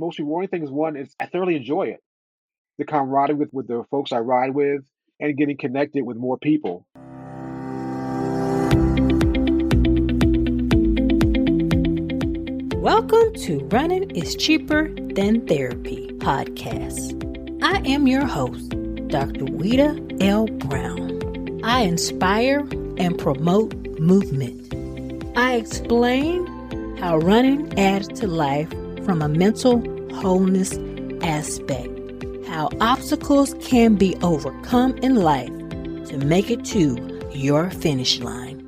most rewarding thing is one is I thoroughly enjoy it. The camaraderie with, with the folks I ride with and getting connected with more people. Welcome to Running is Cheaper Than Therapy podcast. I am your host, Dr. Wita L. Brown. I inspire and promote movement. I explain how running adds to life from a mental wholeness aspect, how obstacles can be overcome in life to make it to your finish line.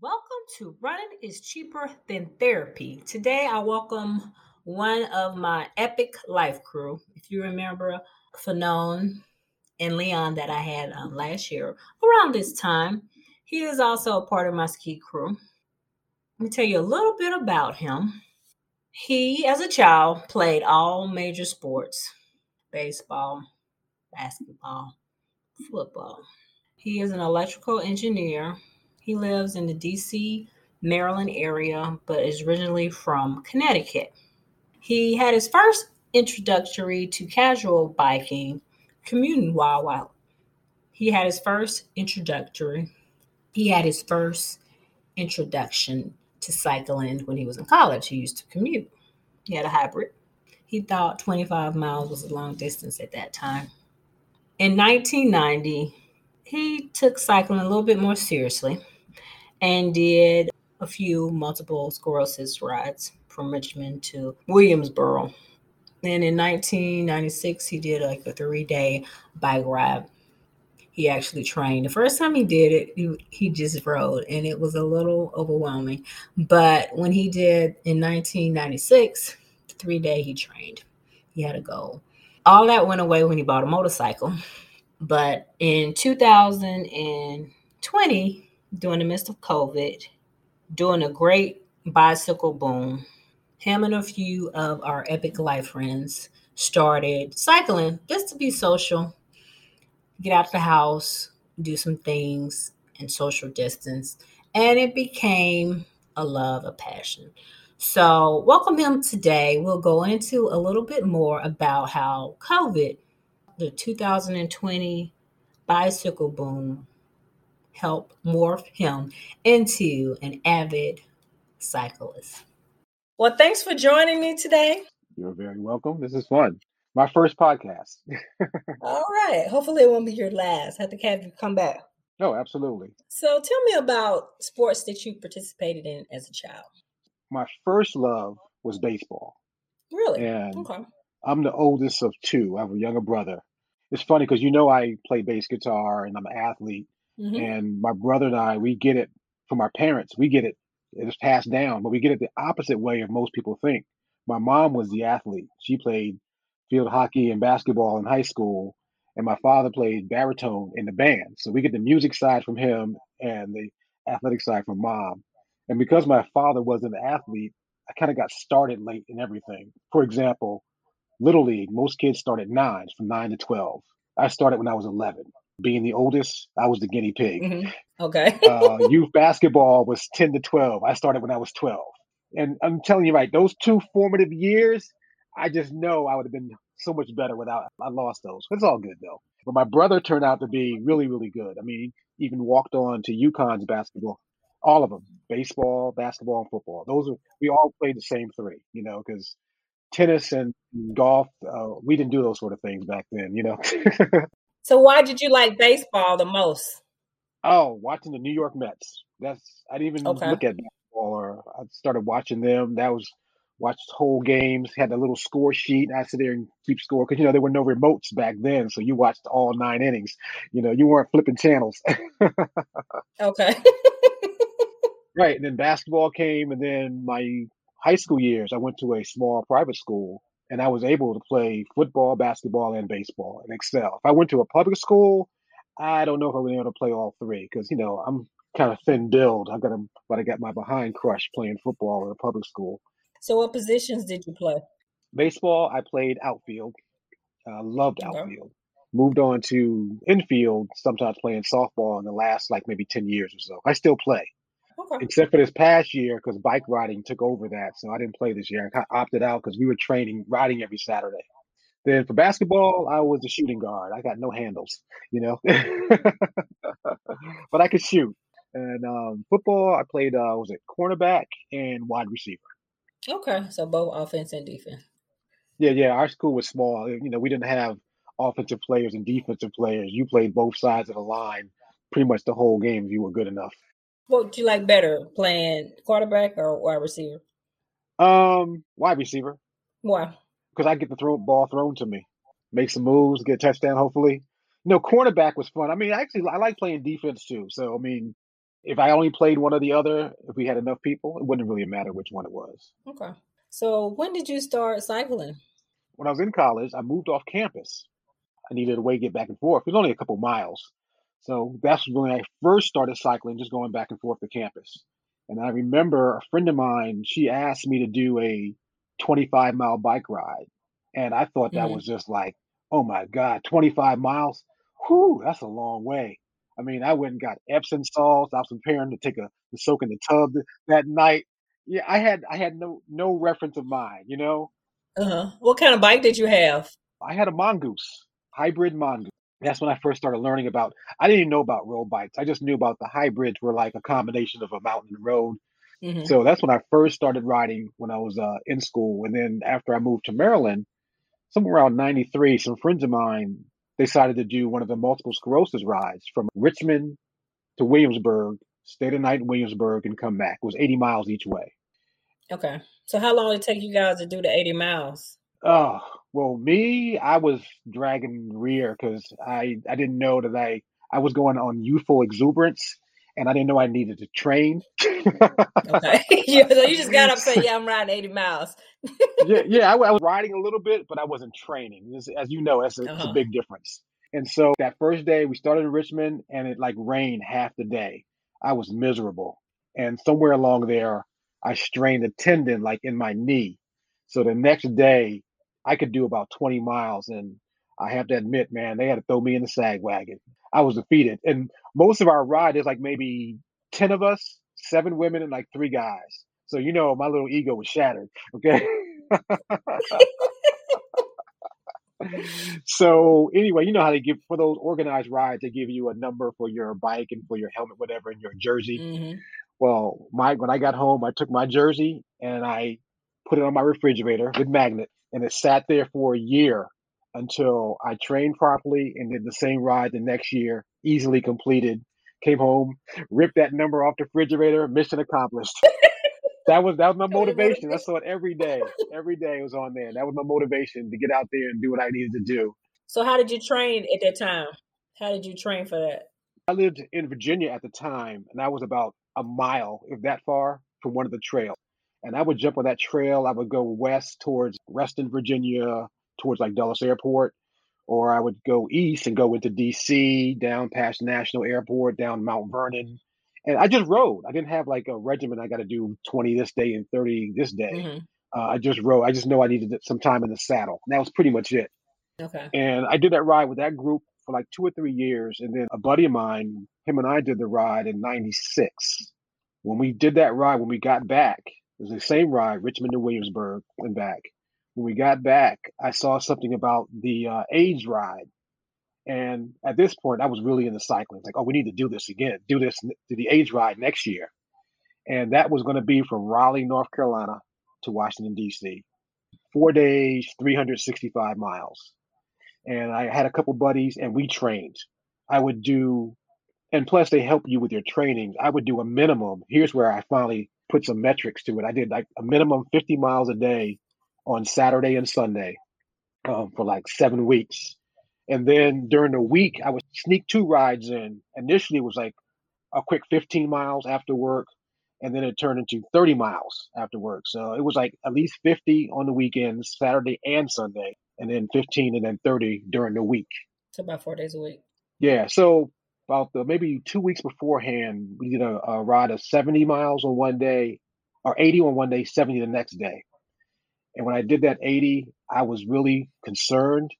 Welcome to Running is Cheaper Than Therapy. Today I welcome one of my epic life crew. If you remember Fanon and Leon that I had um, last year around this time, he is also a part of my ski crew. Let me tell you a little bit about him. He, as a child, played all major sports baseball, basketball, football. He is an electrical engineer he lives in the DC, Maryland area, but is originally from Connecticut. He had his first introductory to casual biking commuting while while he had his first introductory he had his first introduction to cycling when he was in college he used to commute he had a hybrid he thought 25 miles was a long distance at that time in 1990 he took cycling a little bit more seriously and did a few multiple sclerosis rides from Richmond to Williamsburg. And in 1996, he did like a three day bike ride. He actually trained. The first time he did it, he, he just rode, and it was a little overwhelming. But when he did in 1996, the three day he trained, he had a goal. All that went away when he bought a motorcycle. But in 2020, during the midst of COVID, during a great bicycle boom, him and a few of our Epic Life friends started cycling just to be social, get out of the house, do some things, and social distance. And it became a love, a passion. So, welcome him today. We'll go into a little bit more about how COVID, the 2020 bicycle boom, help morph him into an avid cyclist. Well, thanks for joining me today. You're very welcome. This is fun. My first podcast. All right. Hopefully, it won't be your last. I have to have you come back. No, absolutely. So, tell me about sports that you participated in as a child. My first love was baseball. Really? And okay. I'm the oldest of two. I have a younger brother. It's funny because you know I play bass guitar and I'm an athlete. Mm-hmm. And my brother and I, we get it from our parents. We get it, it's passed down, but we get it the opposite way of most people think. My mom was the athlete. She played field hockey and basketball in high school, and my father played baritone in the band. So we get the music side from him and the athletic side from mom. And because my father was an athlete, I kind of got started late in everything. For example, Little League, most kids start at nine, from nine to 12. I started when I was 11 being the oldest, I was the guinea pig. Mm-hmm. Okay. uh, youth basketball was 10 to 12. I started when I was 12. And I'm telling you, right, those two formative years, I just know I would have been so much better without, I lost those. It's all good though. But my brother turned out to be really, really good. I mean, even walked on to UConn's basketball, all of them, baseball, basketball, and football. Those are, we all played the same three, you know, because tennis and golf, uh, we didn't do those sort of things back then, you know. So why did you like baseball the most? Oh, watching the New York Mets. That's I didn't even okay. look at baseball or I started watching them. That was watched whole games, had a little score sheet. I sit there and keep score because you know there were no remotes back then, so you watched all nine innings. You know, you weren't flipping channels. okay. right, and then basketball came, and then my high school years, I went to a small private school, and I was able to play football, basketball, and baseball and excel. If I went to a public school, I don't know if I would be able to play all three because you know I'm kind of thin build. I got them, but I got my behind crushed playing football in a public school. So, what positions did you play? Baseball, I played outfield. I uh, loved okay. outfield. Moved on to infield, sometimes playing softball in the last like maybe ten years or so. I still play. Okay. Except for this past year, because bike riding took over that, so I didn't play this year. I kind of opted out because we were training riding every Saturday. Then for basketball, I was a shooting guard. I got no handles, you know, but I could shoot. And um, football, I played uh, was it cornerback and wide receiver. Okay, so both offense and defense. Yeah, yeah. Our school was small. You know, we didn't have offensive players and defensive players. You played both sides of the line pretty much the whole game if you were good enough. What do you like better, playing quarterback or wide receiver? Um, wide receiver. Why? Because I get the throw ball thrown to me, make some moves, get a touchdown. Hopefully, no cornerback was fun. I mean, actually, I like playing defense too. So, I mean, if I only played one or the other, if we had enough people, it wouldn't really matter which one it was. Okay. So, when did you start cycling? When I was in college, I moved off campus. I needed a way to get back and forth. It was only a couple miles. So that's when I first started cycling, just going back and forth to campus. And I remember a friend of mine, she asked me to do a 25 mile bike ride. And I thought that mm-hmm. was just like, oh my God, 25 miles? Whew, that's a long way. I mean, I went and got Epsom salts. I was preparing to take a to soak in the tub that night. Yeah, I had I had no no reference of mine, you know. Uh huh. What kind of bike did you have? I had a mongoose, hybrid mongoose. That's when I first started learning about. I didn't even know about road bikes. I just knew about the hybrids were like a combination of a mountain and road. Mm-hmm. So that's when I first started riding when I was uh, in school. And then after I moved to Maryland, somewhere around '93, some friends of mine decided to do one of the multiple sclerosis rides from Richmond to Williamsburg, stay the night in Williamsburg, and come back. It was 80 miles each way. Okay. So how long did it take you guys to do the 80 miles? Oh, well, me, I was dragging rear because I I didn't know that I I was going on youthful exuberance, and I didn't know I needed to train. okay, yeah, so you just got up and said, "Yeah, I'm riding 80 miles." yeah, yeah, I, I, was riding a little bit, but I wasn't training. As, as you know, that's a, uh-huh. a big difference. And so that first day, we started in Richmond, and it like rained half the day. I was miserable, and somewhere along there, I strained a tendon like in my knee. So the next day, I could do about 20 miles. And I have to admit, man, they had to throw me in the sag wagon. I was defeated. And most of our ride is like maybe 10 of us, seven women, and like three guys. So, you know, my little ego was shattered. Okay. so anyway, you know how they give for those organized rides, they give you a number for your bike and for your helmet, whatever, and your jersey. Mm-hmm. Well, my when I got home, I took my jersey and I put it on my refrigerator with magnet and it sat there for a year until I trained properly and did the same ride the next year, easily completed. Came home, ripped that number off the refrigerator, mission accomplished. that was that was my motivation. I saw it every day. Every day it was on there. That was my motivation to get out there and do what I needed to do. So how did you train at that time? How did you train for that? I lived in Virginia at the time, and I was about a mile, if that far, from one of the trails. And I would jump on that trail. I would go west towards Reston, Virginia, towards like Dulles Airport, or I would go east and go into DC, down past National Airport, down Mount Vernon. And I just rode. I didn't have like a regimen. I got to do 20 this day and 30 this day. Mm-hmm. Uh, I just rode. I just know I needed some time in the saddle. And that was pretty much it. Okay. And I did that ride with that group for like two or three years. And then a buddy of mine, him and I did the ride in 96. When we did that ride, when we got back, it was the same ride, Richmond to Williamsburg and back. When we got back, I saw something about the uh, AIDS ride. And at this point, I was really into cycling. Like, oh, we need to do this again, do this, do the AIDS ride next year. And that was going to be from Raleigh, North Carolina to Washington, D.C. Four days, 365 miles. And I had a couple buddies and we trained. I would do, and plus they help you with your training. I would do a minimum. Here's where I finally put some metrics to it. I did like a minimum 50 miles a day on Saturday and Sunday um, for like seven weeks. And then during the week, I would sneak two rides in. Initially, it was like a quick 15 miles after work, and then it turned into 30 miles after work. So it was like at least 50 on the weekends, Saturday and Sunday, and then 15 and then 30 during the week. So about four days a week. Yeah. So about the maybe two weeks beforehand, we did a, a ride of 70 miles on one day, or 80 on one day, 70 the next day. And when I did that 80, I was really concerned.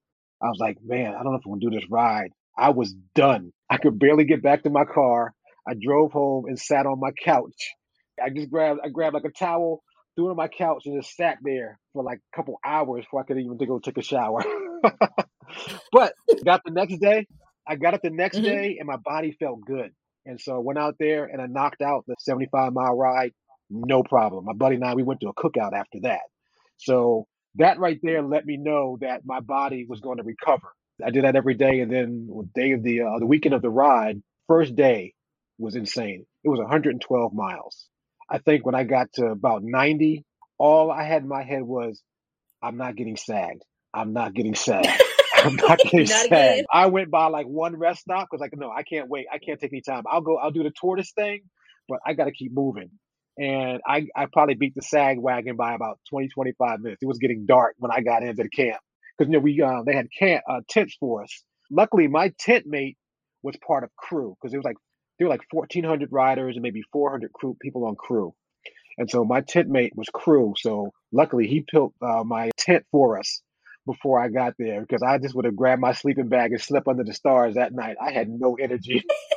I was like, man, I don't know if I'm gonna do this ride. I was done. I could barely get back to my car. I drove home and sat on my couch. I just grabbed I grabbed like a towel, threw it on my couch, and just sat there for like a couple hours before I could even go take a shower. but got the next day. I got it the next mm-hmm. day, and my body felt good. And so I went out there and I knocked out the 75 mile ride, no problem. My buddy and I, we went to a cookout after that. So that right there let me know that my body was going to recover. I did that every day, and then the day of the uh, the weekend of the ride, first day was insane. It was 112 miles. I think when I got to about 90, all I had in my head was, I'm not getting sagged. I'm not getting sagged. I'm not getting not. Again. I went by like one rest stop because like, no, I can't wait. I can't take any time. I'll go, I'll do the tortoise thing, but I got to keep moving. And I, I probably beat the sag wagon by about 20, 25 minutes. It was getting dark when I got into the camp because you know we uh, they had camp uh, tents for us. Luckily, my tent mate was part of crew because it was like there were like 1,400 riders and maybe 400 crew people on crew. And so my tent mate was crew. So luckily he built uh, my tent for us before I got there because I just would have grabbed my sleeping bag and slept under the stars that night. I had no energy,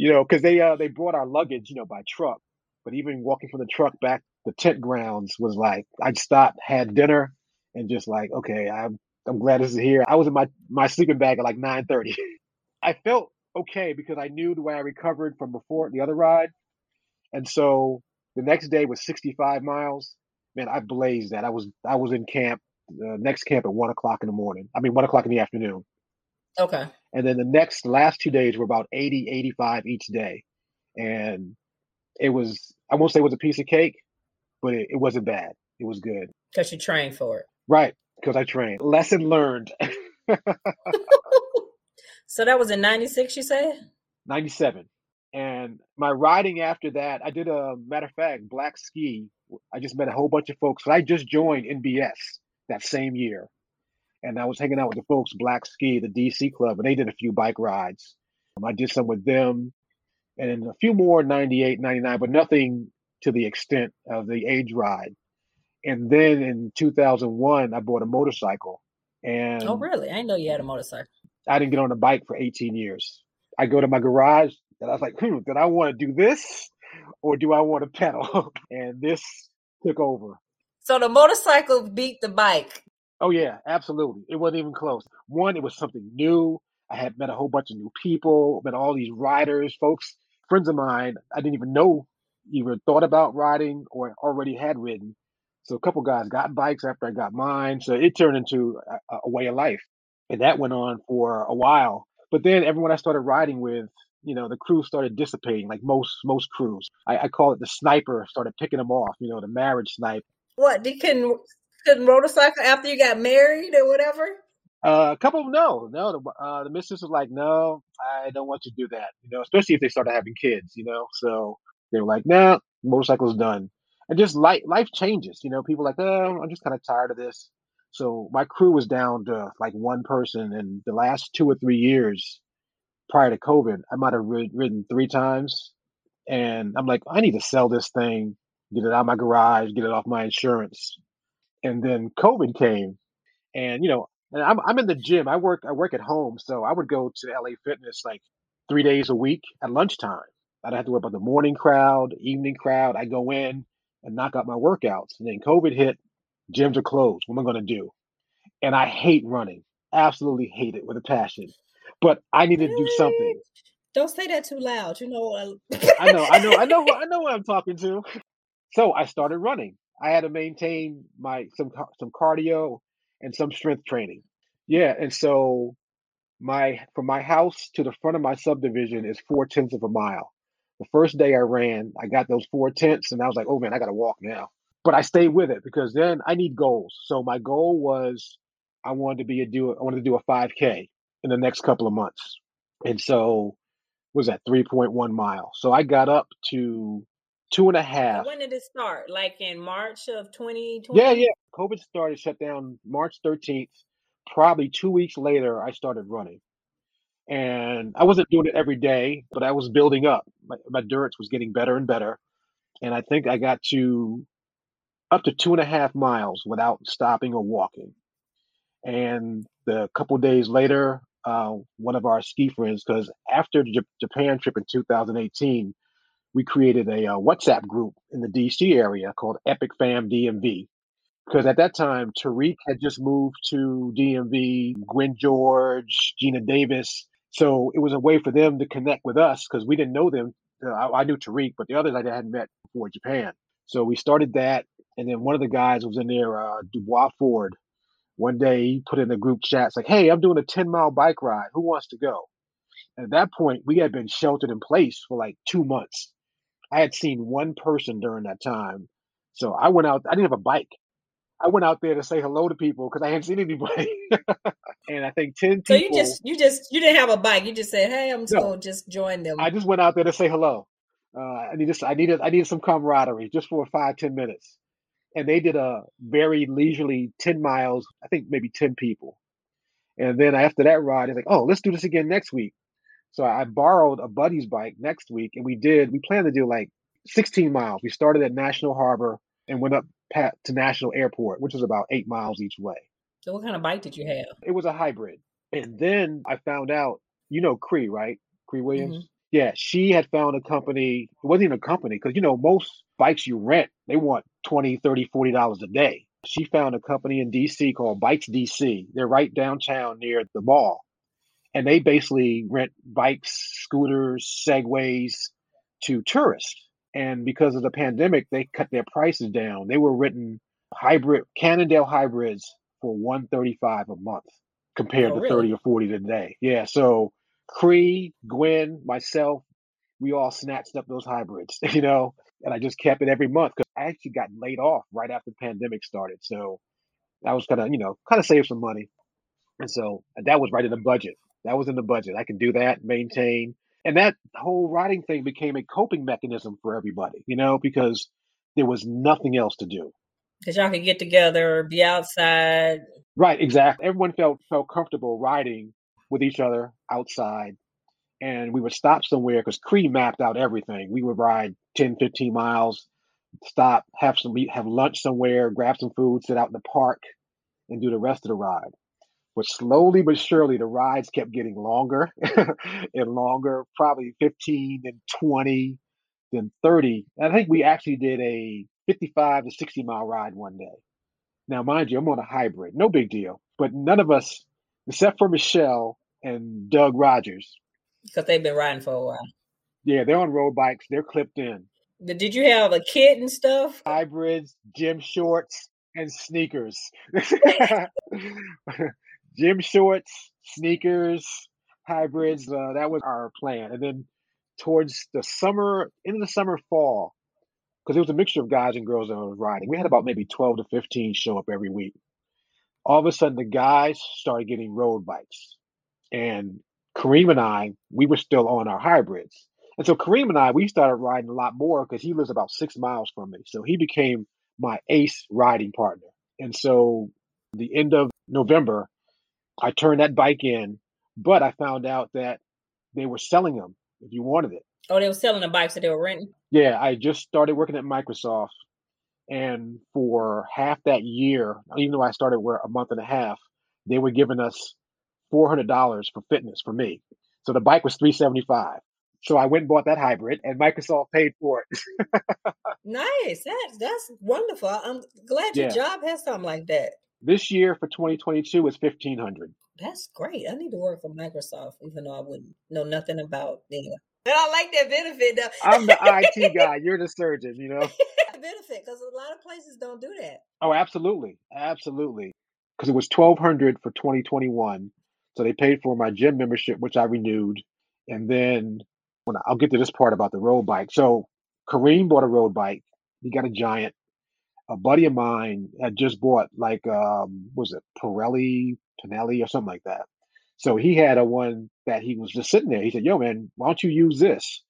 you know, because they uh, they brought our luggage, you know, by truck. But even walking from the truck back the tent grounds was like I stopped, had dinner, and just like okay, I'm I'm glad this is here. I was in my my sleeping bag at like 9:30. I felt okay because I knew the way I recovered from before the other ride. And so the next day was 65 miles. Man, I blazed that. I was I was in camp, the next camp at one o'clock in the morning. I mean, one o'clock in the afternoon. Okay. And then the next last two days were about 80, 85 each day. And it was, I won't say it was a piece of cake, but it, it wasn't bad. It was good. Because you trained for it. Right. Because I trained. Lesson learned. So that was in 96, you said? 97. And my riding after that, I did a matter of fact, Black Ski. I just met a whole bunch of folks. I just joined NBS that same year. And I was hanging out with the folks, Black Ski, the DC club, and they did a few bike rides. Um, I did some with them and a few more 98, 99, but nothing to the extent of the AIDS ride. And then in 2001, I bought a motorcycle. And oh, really? I didn't know you had a motorcycle. I didn't get on a bike for 18 years. I go to my garage and I was like, hmm, did I want to do this or do I want to pedal? and this took over. So the motorcycle beat the bike. Oh yeah, absolutely. It wasn't even close. One, it was something new. I had met a whole bunch of new people, met all these riders, folks, friends of mine I didn't even know even thought about riding or already had ridden. So a couple guys got bikes after I got mine. So it turned into a, a way of life and that went on for a while. But then everyone I started riding with, you know, the crew started dissipating, like most most crews. I, I call it the sniper started picking them off, you know, the marriage snipe. What? You couldn't motorcycle after you got married or whatever? Uh, a couple, no, no. The, uh, the missus was like, "No, I don't want you to do that." You know, especially if they started having kids. You know, so they were like, "No, nah, motorcycle's done." And just life life changes. You know, people like, "Oh, I'm just kind of tired of this." So my crew was down to like one person, and the last two or three years prior to COVID, I might have ridden three times. And I'm like, I need to sell this thing, get it out of my garage, get it off my insurance. And then COVID came, and you know, and I'm I'm in the gym. I work I work at home, so I would go to LA Fitness like three days a week at lunchtime. I don't have to worry about the morning crowd, evening crowd. I go in and knock out my workouts. And then COVID hit, gyms are closed. What am I going to do? And I hate running. Absolutely hate it with a passion. But I need to do something. Don't say that too loud. You know. Uh, I know. I know. I know. I know what I'm talking to. So I started running. I had to maintain my some some cardio and some strength training. Yeah, and so my from my house to the front of my subdivision is four tenths of a mile. The first day I ran, I got those four tenths, and I was like, "Oh man, I got to walk now." but I stayed with it because then I need goals. So my goal was I wanted to be a do I wanted to do a 5K in the next couple of months, and so was that 3.1 miles. So I got up to two and a half. When did it start? Like in March of 2020? Yeah, yeah. COVID started shut down March 13th. Probably two weeks later, I started running. And I wasn't doing it every day, but I was building up. My, my endurance was getting better and better. And I think I got to up to two and a half miles without stopping or walking. And the couple days later, uh, one of our ski friends because after the J- Japan trip in 2018, we created a uh, WhatsApp group in the DC area called Epic Fam DMV. Because at that time, Tariq had just moved to DMV, Gwen George, Gina Davis. So it was a way for them to connect with us because we didn't know them. Uh, I, I knew Tariq, but the others I hadn't met before Japan. So we started that. And then one of the guys was in there, uh, Dubois Ford. One day he put in the group chat, it's like, hey, I'm doing a 10 mile bike ride. Who wants to go? And at that point, we had been sheltered in place for like two months. I had seen one person during that time. So I went out, I didn't have a bike. I went out there to say hello to people because I hadn't seen anybody. and I think 10 So people. you just you just you didn't have a bike. You just said, "Hey, I'm just No. gonna just join them." I just went out there to say hello. Uh, I needed, I needed, I needed some camaraderie just for five, ten minutes. And they did a very leisurely 10 miles, I think maybe 10 people. And then after that ride, it's like, oh, let's do this again next week. So I borrowed a buddy's bike next week and we did, we planned to do like 16 miles. We started at National Harbor and went up pat to National Airport, which is about eight miles each way. so what kind of bike did you have? It was a hybrid. And then I found out, you know, Cree, right? Cree Williams? Mm-hmm. Yeah, she had found a company. It wasn't even a company because, you know, most bikes you rent, they want 20, 30, 40 dollars a day. She found a company in DC called Bikes DC. They're right downtown near the mall. And they basically rent bikes, scooters, segways to tourists. And because of the pandemic, they cut their prices down. They were written hybrid Cannondale hybrids for 135 a month compared Oh, to really? 30 or 40 today. Yeah. So Cree, Gwen, myself, we all snatched up those hybrids, you know, and I just kept it every month because I actually got laid off right after the pandemic started. So that was kind of, you know, kind of save some money. And so that was right in the budget. That was in the budget. I can do that, maintain. And that whole riding thing became a coping mechanism for everybody, you know, because there was nothing else to do. Because y'all could get together, be outside. Right, exactly. Everyone felt felt comfortable riding with each other outside. And we would stop somewhere because Cree mapped out everything. We would ride 10, 15 miles, stop, have some have lunch somewhere, grab some food, sit out in the park, and do the rest of the ride. But slowly but surely, the rides kept getting longer and longer, probably 15 and 20, then 30. And I think we actually did a 55 to 60 mile ride one day. Now, mind you, I'm on a hybrid, no big deal. But none of us, except for Michelle and Doug Rogers, Because they've been riding for a while. yeah, they're on road bikes, they're clipped in. Did you have a kit and stuff? Hybrids, gym shorts, and sneakers. gym shorts, sneakers, hybrids. Uh, that was our plan. And then towards the summer, into the summer, fall, because it was a mixture of guys and girls that was riding. We had about maybe 12 to 15 show up every week. All of a sudden, the guys started getting road bikes. And Kareem and I, we were still on our hybrids. And so Kareem and I, we started riding a lot more because he lives about six miles from me. So he became my ace riding partner. And so the end of November, I turned that bike in, but I found out that they were selling them if you wanted it. Oh, they were selling the bikes that they were renting. Yeah, I just started working at Microsoft. And for half that year, even though I started where a month and a half, they were giving us four hundred dollars for fitness for me. So the bike was three seventy five. So I went and bought that hybrid, and Microsoft paid for it. Nice. That's that's wonderful. I'm glad your Yeah. job has something like that. This year for 2022 is 1500. That's great. I need to work for Microsoft, even though I wouldn't know nothing about them. And I like that benefit though. I'm the IT guy. You're the surgeon, you know? benefit because a lot of places don't do that. Oh, absolutely. Absolutely. Because it was 1200 for 2021. So they paid for my gym membership, which I renewed. And then when I, I'll get to this part about the road bike. So Kareem bought a road bike. He got a giant. A buddy of mine had just bought like um was it Pirelli, Pinelli or something like that. So he had a one that he was just sitting there. He said, Yo man, why don't you use this?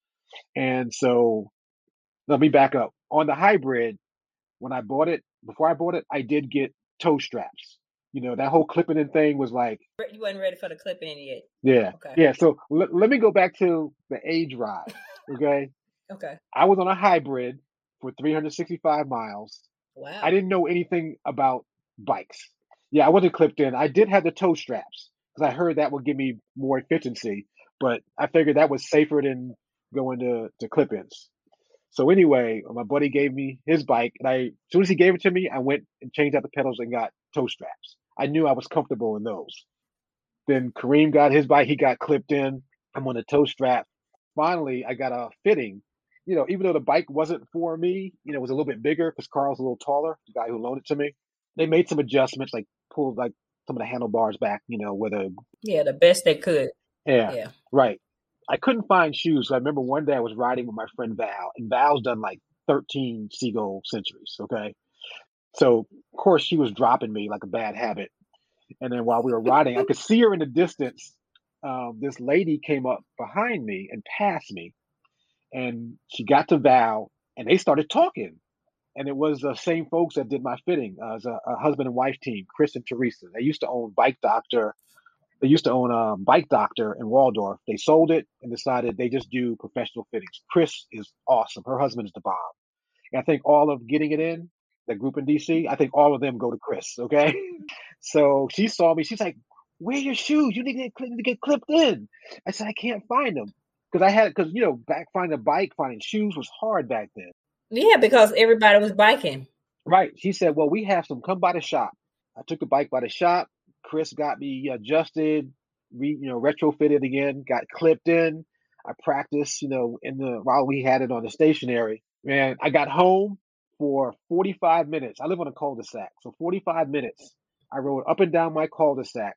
And so let me back up. On the hybrid, when I bought it, before I bought it, I did get toe straps. You know, that whole clipping in thing was like, You wasn't ready for the clip in yet. yeah, Okay. yeah. So l- let me go back to the AIDS ride. Okay. Okay. I was on a hybrid for 365 miles. Wow. I didn't know anything about bikes. Yeah, I wasn't clipped in. I did have the toe straps. because I heard that would give me more efficiency. But I figured that was safer than going to to clip-ins. So anyway, my buddy gave me his bike, and I as soon as he gave it to me, I went and changed out the pedals and got toe straps. I knew I was comfortable in those. Then Kareem got his bike; he got clipped in. I'm on a toe strap. Finally, I got a fitting. You know, even though the bike wasn't for me, you know, it was a little bit bigger because Carl's a little taller, the guy who loaned it to me. They made some adjustments, like pulled like some of the handlebars back, you know, with a yeah, the best they could. Yeah, yeah, right. I couldn't find shoes. So I remember one day I was riding with my friend Val, and Val's done like 13 Seagull centuries. Okay, so of course she was dropping me like a bad habit. And then while we were riding, I could see her in the distance. Um, this lady came up behind me and passed me, and she got to Val, and they started talking and it was the same folks that did my fitting uh, as a, a, husband and wife team, Chris and Teresa. They used to own Bike Doctor. They used to own um, Bike Doctor in Waldorf. They sold it and decided they just do professional fittings. Chris is awesome. Her husband is the bomb. And I think all of getting it in, that group in DC, I think all of them go to Chris. Okay. so she saw me. She's like, where are your shoes? You need to get, to get clipped in. I said, I can't find them. Because I had, because, you know, back finding a bike, finding shoes was hard back then. Yeah, because everybody was biking. Right. She said, Well, we have some come by the shop. I took the bike by the shop. Chris got me adjusted, re, you know, retrofitted again, got clipped in. I practiced, you know, in the while we had it on the stationary. Man, I got home for 45 minutes. I live on a cul-de-sac. So 45 minutes. I rode up and down my cul-de-sac,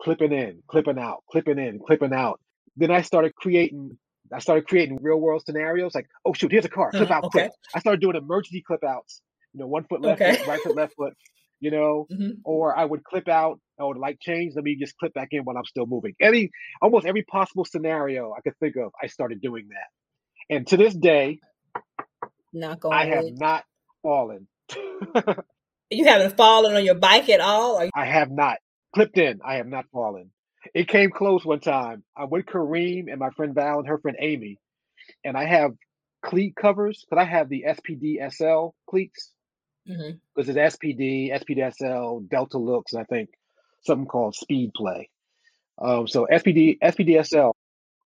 clipping in, clipping out, clipping in, clipping out. Then I started creating I started creating real world scenarios like, oh shoot, here's a car, clip out okay. quick. I started doing emergency clip outs, you know, one foot left okay. foot, right foot, left foot, you know, mm-hmm. or I would clip out, I would like change, let me just clip back in while I'm still moving. Any almost every possible scenario I could think of, I started doing that. And to this day, not going I have not fallen. you haven't fallen on your bike at all? You- I have not. Clipped in, I have not fallen. It came close one time. I went Kareem and my friend Val and her friend Amy, and I have cleat covers, because I have the SPD SL cleats. Because mm-hmm. it's SPD, SPD SL, Delta Looks, and I think something called Speed Play. Um, so SPD, SPD SL,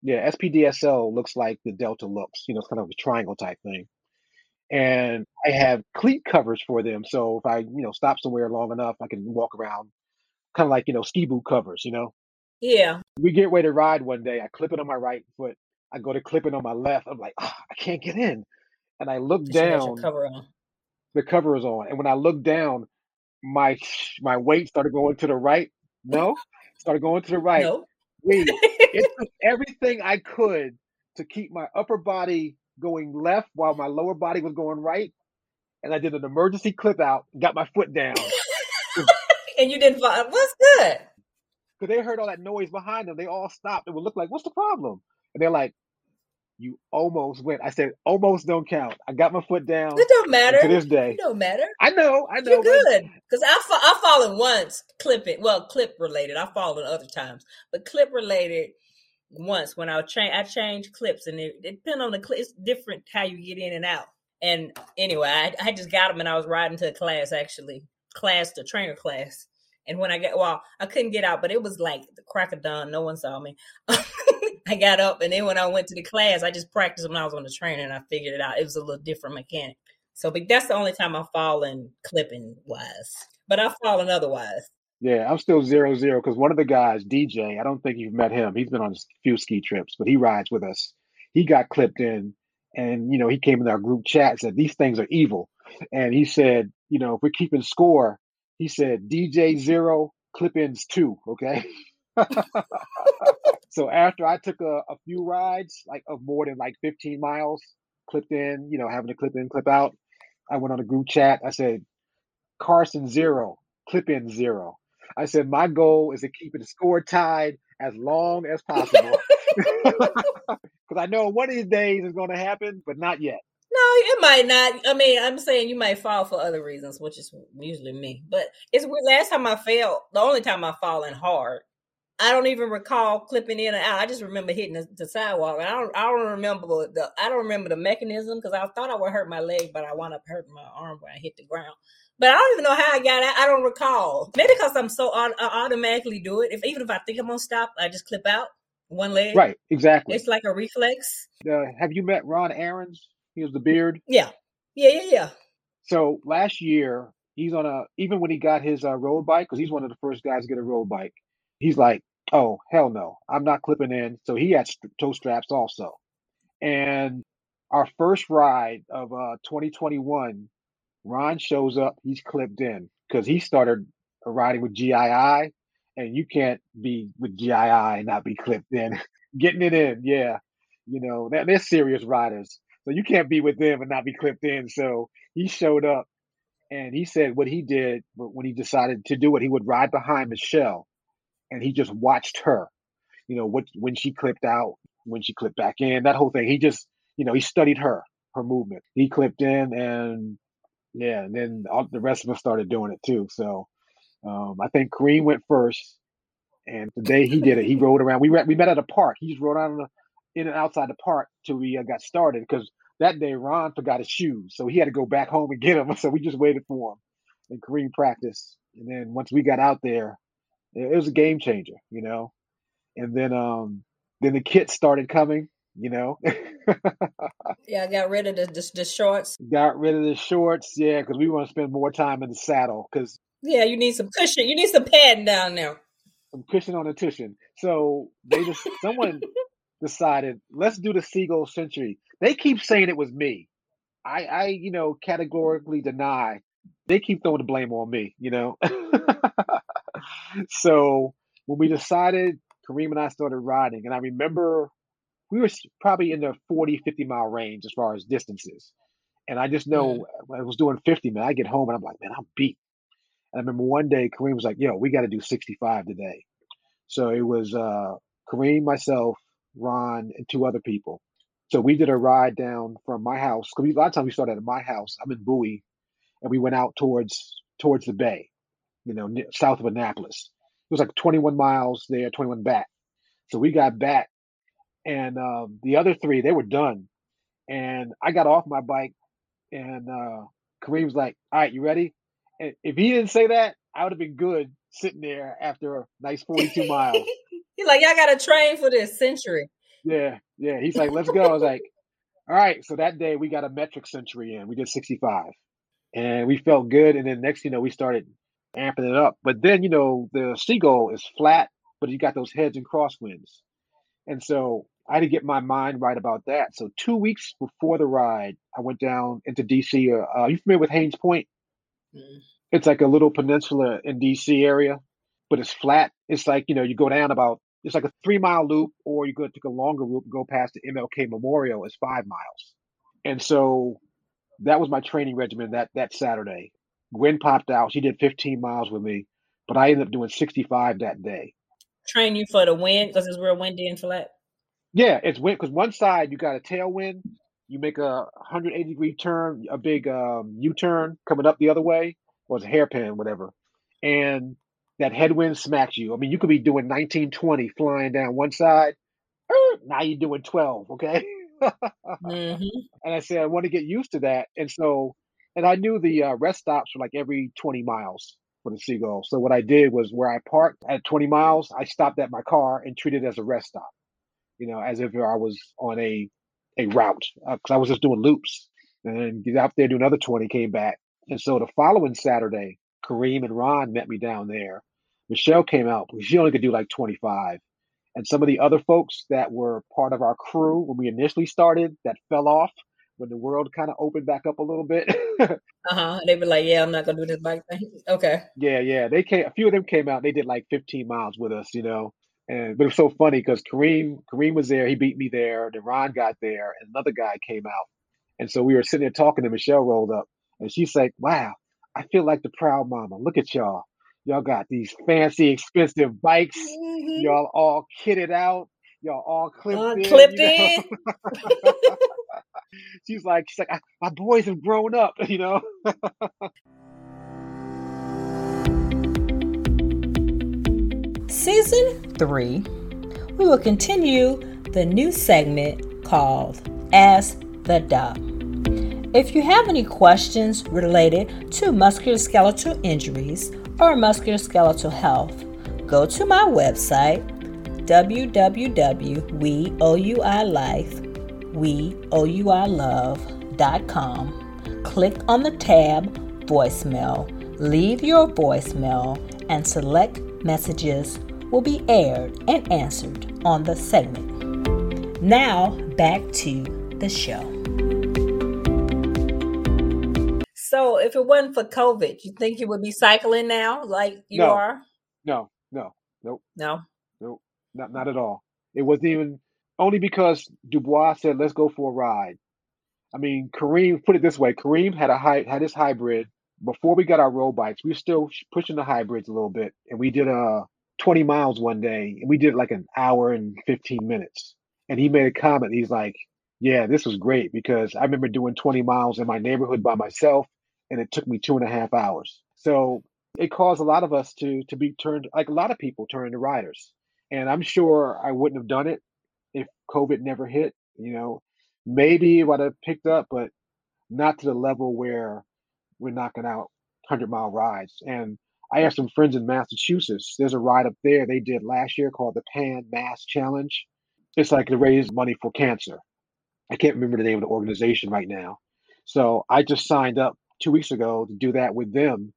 yeah, SPD SL looks like the Delta Looks. You know, it's kind of a triangle type thing. And I have cleat covers for them. So if I, you know, stop somewhere long enough, I can walk around kind of like, you know, ski boot covers, you know? Yeah. We get ready to ride one day. I clip it on my right foot. I go to clip it on my left. I'm like, oh, I can't get in. And I look down. Cover on. The cover is on. And when I look down, my my weight started going to the right. No, started going to the right. No. Wait, it took everything I could to keep my upper body going left while my lower body was going right. And I did an emergency clip out, got my foot down. and you didn't fall. What's good? Because they heard all that noise behind them. They all stopped and would look like, "What's the problem?" And they're like, "You almost went." I said, "Almost don't count." I got my foot down. It don't matter to this day. It don't matter. I know. I know. You're good because I fa- I fallen once clipping. Well, clip related. I've fallen other times, but clip related once when I change I changed clips and it, it depends on the clip. It's different how you get in and out. And anyway, I, I just got them and I was riding to a class actually, class to trainer class and when I got, well, I couldn't get out, but it was like the crack of dawn. No one saw me. I got up, and then when I went to the class, I just practiced when I was on the train, and I figured it out. It was a little different mechanic. So, but that's the only time I've fallen clipping wise. But I've fallen otherwise. Yeah, I'm still zero zero because one of the guys, DJ, I don't think you've met him. He's been on a few ski trips, but he rides with us. He got clipped in, and you know, he came in our group chat said these things are evil, and he said, you know, if we're keeping score, he said DJ zero, clip ins two. Okay. so after I took a, a few rides, like of more than like 15 miles, clipped in, you know, having to clip in, clip out, I went on a group chat. I said, Carson zero, clip in zero. I said, my goal is to keep the score tied as long as possible. Because I know one of these days is going to happen, but not yet. No, it might not. I mean, I'm saying you might fall for other reasons, which is usually me. But it's last time I fell, the only time I've fallen hard. I don't even recall clipping in and out. I just remember hitting the, the sidewalk. I don't. I don't remember the. I don't remember the mechanism because I thought I would hurt my leg, but I wound up hurting my arm when I hit the ground. But I don't even know how I got out. I don't recall. Maybe because I'm so I automatically do it. If even if I think I'm gonna stop, I just clip out one leg. Right, exactly. It's like a reflex. Uh, have you met Ron Aarons? He was the beard. Yeah, yeah, yeah, yeah. So last year, he's on a even when he got his uh, road bike because he's one of the first guys to get a road bike. He's like, oh hell no, I'm not clipping in. So he had st- toe straps also. And our first ride of uh, 2021, Ron shows up. He's clipped in because he started riding with GII, and you can't be with GII and not be clipped in. Getting it in, yeah. You know, they're, they're serious riders. So you can't be with them and not be clipped in. So he showed up and he said what he did when he decided to do it, he would ride behind Michelle and he just watched her, you know, what, when she clipped out, when she clipped back in, that whole thing. He just, you know, he studied her, her movement. He clipped in and yeah, and then all, the rest of us started doing it too. So um, I think Kareem went first, and the day he did it, he rode around. We we met at a park. He just rode around in and outside the park till we uh, got started because that day Ron forgot his shoes, so he had to go back home and get them. So we just waited for him, and Kareem practiced. And then once we got out there, it, was a game changer, you know. And then um then the kits started coming, you know. yeah, I got rid of the, the, the shorts. Got rid of the shorts, yeah, because we want to spend more time in the saddle. Because yeah, you need some cushion. You need some padding down there. Some cushion on the cushion. So they just someone decided let's do the Seagull Century. They keep saying it was me. I, I, you know, categorically deny. They keep throwing the blame on me, you know. so when we decided, Kareem and I started riding, and I remember we were probably in the 40, 50 mile range as far as distances. And I just know when I was doing 50, man, I get home and I'm like, man, I'm beat. And I remember one day Kareem was like, yo, we got to do 65 today. So it was uh, Kareem, myself, Ron, and two other people. So we did a ride down from my house. Because a lot of times we started at my house. I'm in Bowie, and we went out towards towards the bay, you know, south of Annapolis. It was like 21 miles there, 21 back. So we got back, and um, the other three they were done. And I got off my bike, and uh, Kareem was like, "All right, you ready?" And if he didn't say that, I would have been good sitting there after a nice 42 miles. He's like, y'all got to train for this century. Yeah, yeah. He's like, let's go. I was like, all right. So that day we got a metric century in. We did 65 and we felt good. And then next, you know, we started amping it up. But then, you know, the seagull is flat, but you got those heads and crosswinds. And so I had to get my mind right about that. So two weeks before the ride, I went down into DC. Uh, are you familiar with Hains Point? Mm. It's like a little peninsula in DC area, but it's flat. It's like, you know, you go down about it's like a three mile loop, or you could take a longer route and go past the MLK Memorial. It's five miles, and so that was my training regimen that that Saturday. Gwen popped out; she did 15 miles with me, but I ended up doing 65 that day. Train you for the wind because it's real windy and flat. Yeah, it's wind because one side you got a tailwind. You make a 180 degree turn, a big um, U turn coming up the other way, or it's a hairpin, whatever. And that headwind smacks you. I mean, you could be doing 1920 flying down one side. Now you're doing 12, okay? mm-hmm. And I said, I want to get used to that. And so, and I knew the uh, rest stops were like every 20 miles for the Seagull. So what I did was where I parked at 20 miles, I stopped at my car and treated it as a rest stop, you know, as if I was on a, a route because uh, I was just doing loops and get out there, do another 20, came back. And so the following Saturday, Kareem and Ron met me down there Michelle came out, but she only could do like 25. And some of the other folks that were part of our crew when we initially started that fell off when the world kind of opened back up a little bit. uh huh. They were like, "Yeah, I'm not gonna do this bike thing." Okay. Yeah, yeah. They came. A few of them came out. They did like 15 miles with us, you know. And but it was so funny because Kareem Kareem was there. He beat me there. Then Ron got there, and another guy came out. And so we were sitting there talking, and Michelle rolled up, and she's like, "Wow, I feel like the proud mama. Look at y'all. Y'all got these fancy, expensive bikes. Mm-hmm. Y'all all kitted out. Y'all all clipped uh, in. Clipped in. she's like, she's like, my boys have grown up, you know. Season three, we will continue the new segment called As the Doc. If you have any questions related to musculoskeletal injuries or musculoskeletal health, go to my website www.weouilife.com. Click on the tab Voicemail, leave your voicemail, and select messages will be aired and answered on the segment. Now, back to the show. So, if it wasn't for COVID, you think you would be cycling now like you no, are? No, no, nope. No. Nope. Not not at all. It wasn't even only because Dubois said, "Let's go for a ride." I mean, Kareem put it this way: Kareem had a high, had his hybrid before we got our road bikes. We were still pushing the hybrids a little bit, and we did a uh, 20 miles one day, and we did like an hour and 15 minutes. And he made a comment. He's like, "Yeah, this was great because I remember doing 20 miles in my neighborhood by myself, and it took me two and a half hours." So it caused a lot of us to to be turned, like a lot of people turned to riders. And I'm sure I wouldn't have done it if COVID never hit. You know, maybe it would have picked up, but not to the level where we're knocking out 100 mile rides. And I have some friends in Massachusetts. There's a ride up there they did last year called the Pan Mass Challenge. It's like to raise money for cancer. I can't remember the name of the organization right now. So I just signed up two weeks ago to do that with them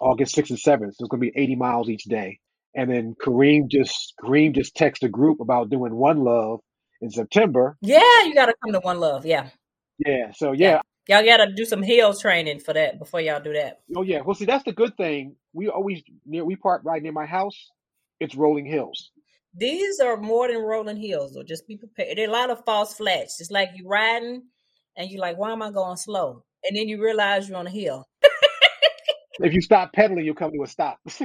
August 6th and 7th. So it's going to be 80 miles each day. And then Kareem just Kareem just texted a group about doing One Love in September. Yeah, you got to come to One Love. Yeah. Yeah. So yeah. yeah. Y'all got to do some hill training for that before y'all do that. Oh yeah. Well, see, that's the good thing. We always near we park right near my house. It's rolling hills. These are more than rolling hills, though. Just be prepared. There are a lot of false flats. It's like you're riding, and you're like, "Why am I going slow?" And then you realize you're on a hill. if you stop pedaling, you'll come to a stop.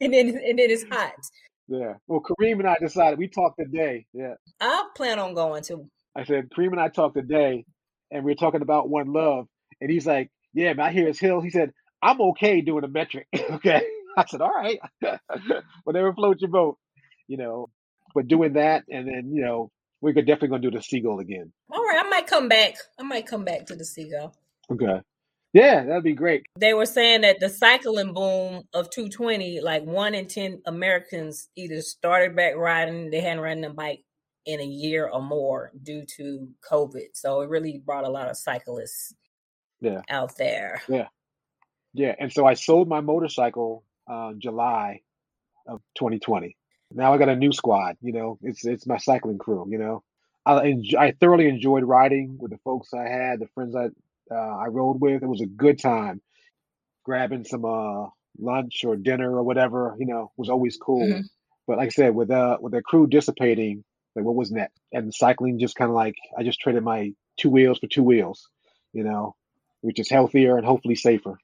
and then and then it's hot. Yeah. Well, Kareem and I decided we talked today. Yeah. I plan on going to. I said Kareem and I talked today, and we are talking about one love, and he's like, "Yeah, man, I hear it's hill." He said, "I'm okay doing a metric." okay. I said, "All right, whatever floats your boat." You know, but doing that, and then you know, we're definitely gonna do the seagull again. All right, I might come back. I might come back to the seagull. Okay. Yeah, that'd be great. They were saying that the cycling boom of 220, like one in 10 Americans either started back riding, they hadn't ridden a bike in a year or more due to COVID. So it really brought a lot of cyclists yeah. out there. Yeah. Yeah. And so I sold my motorcycle uh, July of 2020. Now I got a new squad, you know, it's it's my cycling crew, you know. I, enjoy, I thoroughly enjoyed riding with the folks I had, the friends I uh, I rode with. It was a good time. Grabbing some uh, lunch or dinner or whatever, you know, was always cool. Mm-hmm. But like I said, with uh with the crew dissipating, like what was next? And cycling just kind of like I just traded my two wheels for two wheels, you know, which is healthier and hopefully safer.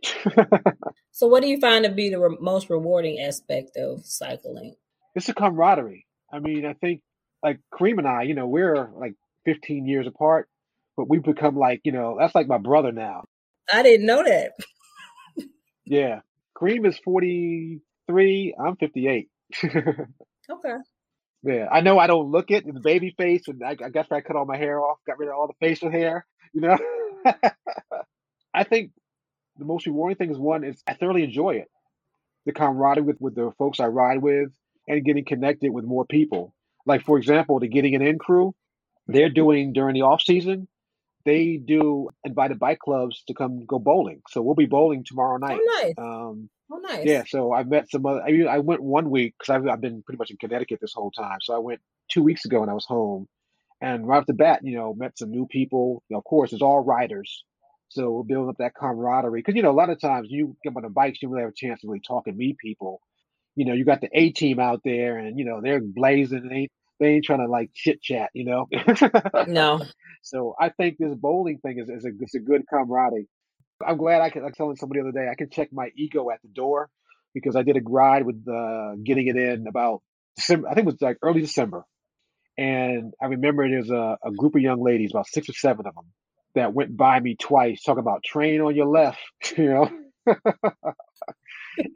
so, what do you find to be the re- most rewarding aspect of cycling? It's a camaraderie. I mean, I think like Kareem and I, you know, we're like 15 years apart, but we've become like, you know, that's like my brother now. I didn't know that. yeah. Kareem is 43. I'm 58. okay. Yeah. I know I don't look it in the baby face, and I, I guess I cut all my hair off, got rid of all the facial hair, you know? I think the most rewarding thing is one is I thoroughly enjoy it. The camaraderie with, with the folks I ride with and getting connected with more people. Like for example, the Getting It In crew, they're doing during the off season, they do invited bike clubs to come go bowling. So we'll be bowling tomorrow night. Oh, nice. Um, oh, nice. Yeah. So I met some other. I, mean, I went one week because I've, I've been pretty much in Connecticut this whole time. So I went two weeks ago and I was home, and right off the bat, you know, met some new people. You know, of course, it's all riders. So we're building up that camaraderie because you know a lot of times you get on the bikes, you really have a chance to really talk and meet people. You know, you got the A team out there, and you know they're blazing. And they they ain't trying to like chit chat. You know. no. So I think this bowling thing is, is a, it's a good camaraderie. I'm glad I could, I was telling somebody the other day, I can check my ego at the door because I did a ride with uh, getting it in about December, I think it was like early December. And I remember there's a, a group of young ladies, about six or seven of them, that went by me twice talking about train on your left, you know?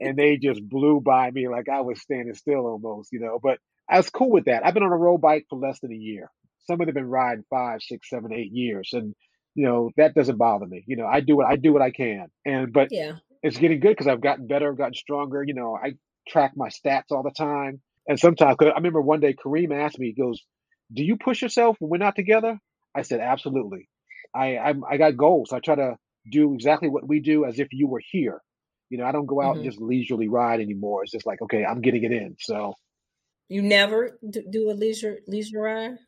and they just blew by me like I was standing still almost, you know. But I was cool with that. I've been on a road bike for less than a year some of them have been riding five, six, seven, eight years, and you know, that doesn't bother me. You know, I do what I do what I can. And but yeah, it's getting good because I've gotten better, I've gotten stronger. You know, I track my stats all the time. And sometimes, cause I remember one day Kareem asked me, he goes, "Do you push yourself when we're not together?" I said, "Absolutely. I I'm, I got goals. I try to do exactly what we do as if you were here. You know, I don't go out mm-hmm. and just leisurely ride anymore. It's just like, okay, I'm getting it in. So you never do a leisure leisure ride.